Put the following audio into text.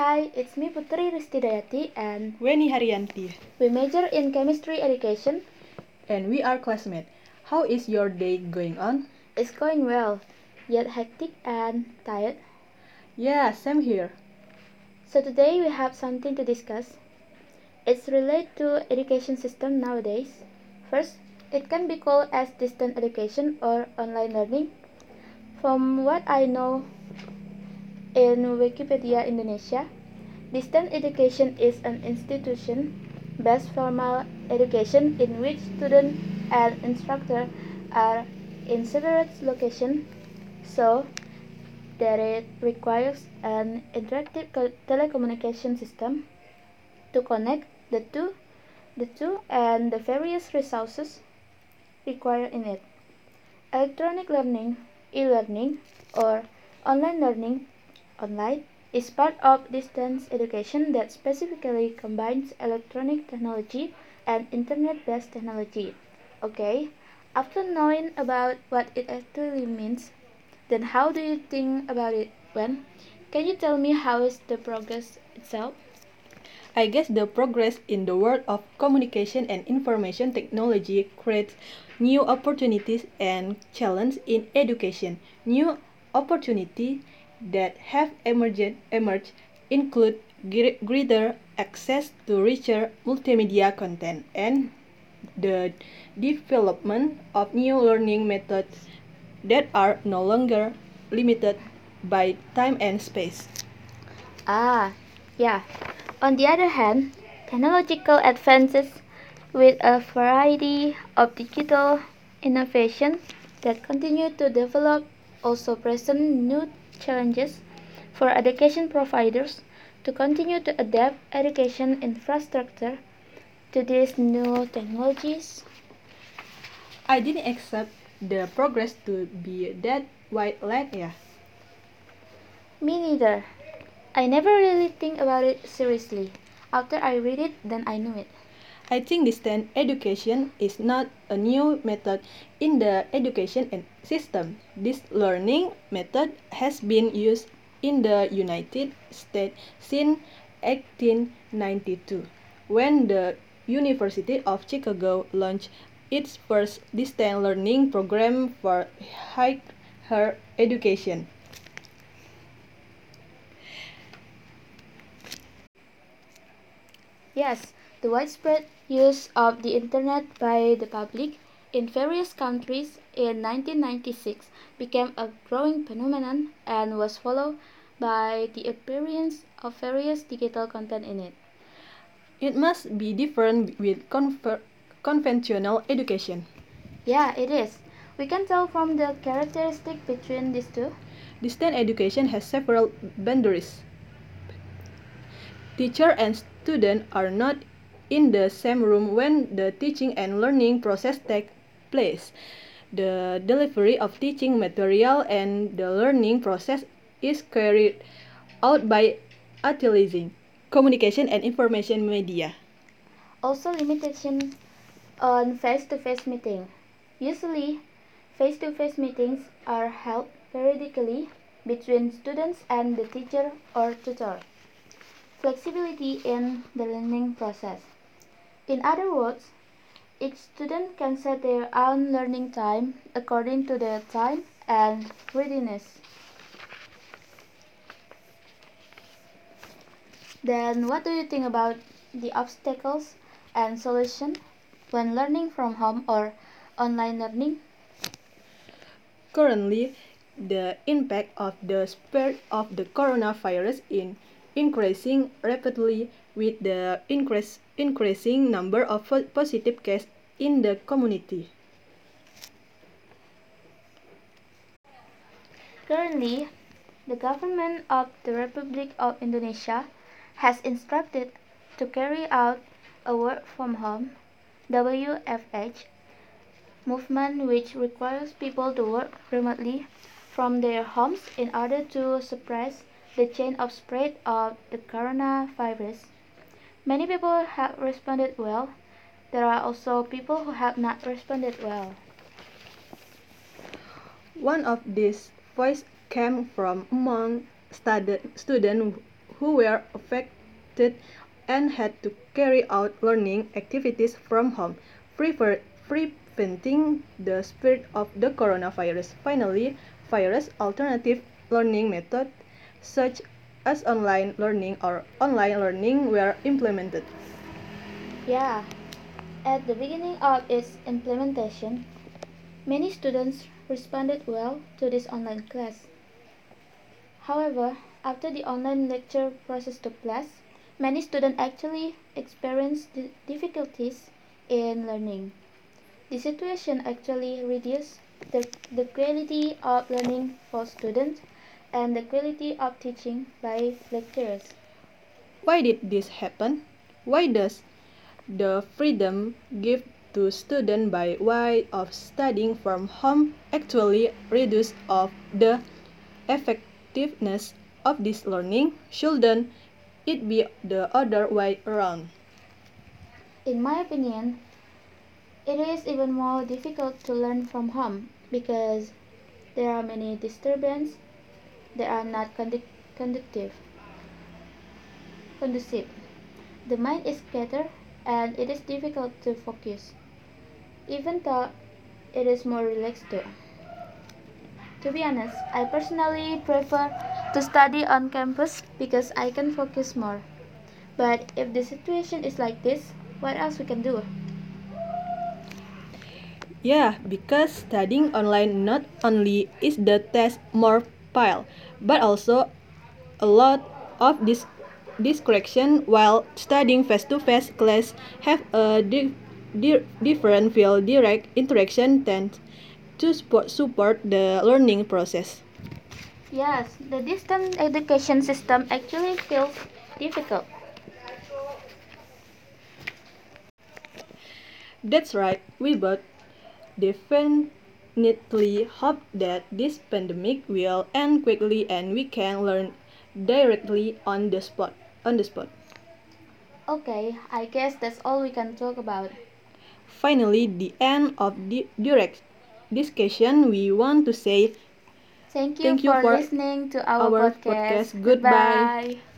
Hi, it's me Putri Ristidayati and Weni Haryanti, we major in chemistry education. and we are classmates. How is your day going on? It's going well, yet hectic and tired. Yeah, same here. So today we have something to discuss. It's related to education system nowadays. First, it can be called as distant education or online learning. From what I know in Wikipedia Indonesia, distance education is an institution based formal education in which student and instructor are in separate locations so that it requires an interactive telecommunication system to connect the two the two and the various resources required in it. Electronic learning, e-learning or online learning online is part of distance education that specifically combines electronic technology and internet-based technology. Okay, after knowing about what it actually means, then how do you think about it when? Can you tell me how is the progress itself? I guess the progress in the world of communication and information technology creates new opportunities and challenges in education. New opportunities that have emerged, emerged include greater access to richer multimedia content and the development of new learning methods that are no longer limited by time and space. Ah, yeah. On the other hand, technological advances with a variety of digital innovations that continue to develop also present new challenges for education providers to continue to adapt education infrastructure to these new technologies. I didn't expect the progress to be that wide like yeah. Me neither. I never really think about it seriously. After I read it, then I knew it. I think this distant education is not a new method in the education system. This learning method has been used in the United States since 1892 when the University of Chicago launched its first distant learning program for higher education. Yes, the widespread use of the internet by the public in various countries in 1996 became a growing phenomenon and was followed by the appearance of various digital content in it. It must be different with conventional education. Yeah, it is. We can tell from the characteristic between these two. Distant education has several boundaries. Teacher and student are not in the same room when the teaching and learning process takes place. The delivery of teaching material and the learning process is carried out by utilizing communication and information media. Also limitation on face-to-face meeting. Usually, face-to-face meetings are held periodically between students and the teacher or tutor. Flexibility in the learning process. In other words, each student can set their own learning time according to their time and readiness. Then, what do you think about the obstacles and solution when learning from home or online learning? Currently, the impact of the spread of the coronavirus is increasing rapidly with the increase, increasing number of positive cases in the community. Currently, the government of the Republic of Indonesia has instructed to carry out a work from home WFH movement which requires people to work remotely from their homes in order to suppress the chain of spread of the coronavirus. Many people have responded well. There are also people who have not responded well. One of these voices came from among stud- students who were affected and had to carry out learning activities from home, preventing the spread of the coronavirus. Finally, various alternative learning methods such as online learning or online learning were implemented. Yeah, at the beginning of its implementation, many students responded well to this online class. However, after the online lecture process took place, many students actually experienced difficulties in learning. The situation actually reduced the, the quality of learning for students and the quality of teaching by lecturers. Why did this happen? Why does the freedom given to students by way of studying from home actually reduce of the effectiveness of this learning? Shouldn't it be the other way around? In my opinion, it is even more difficult to learn from home because there are many disturbances that are not conductive. Conducive. The mind is scattered and it is difficult to focus, even though it is more relaxed too. To be honest, I personally prefer to study on campus because I can focus more. But if the situation is like this, what else we can do? Yeah, because studying online not only is the test more pile, but also a lot of this distraction while studying face-to-face class have a di di different feel direct interaction tend to support, support the learning process. Yes, the distance education system actually feels difficult. That's right, we both definitely hope that this pandemic will end quickly and we can learn directly on the spot on the spot. Okay, I guess that's all we can talk about. Finally, the end of the direct discussion, we want to say thank you, thank you for, for, listening to our, our podcast. podcast. Goodbye. Goodbye.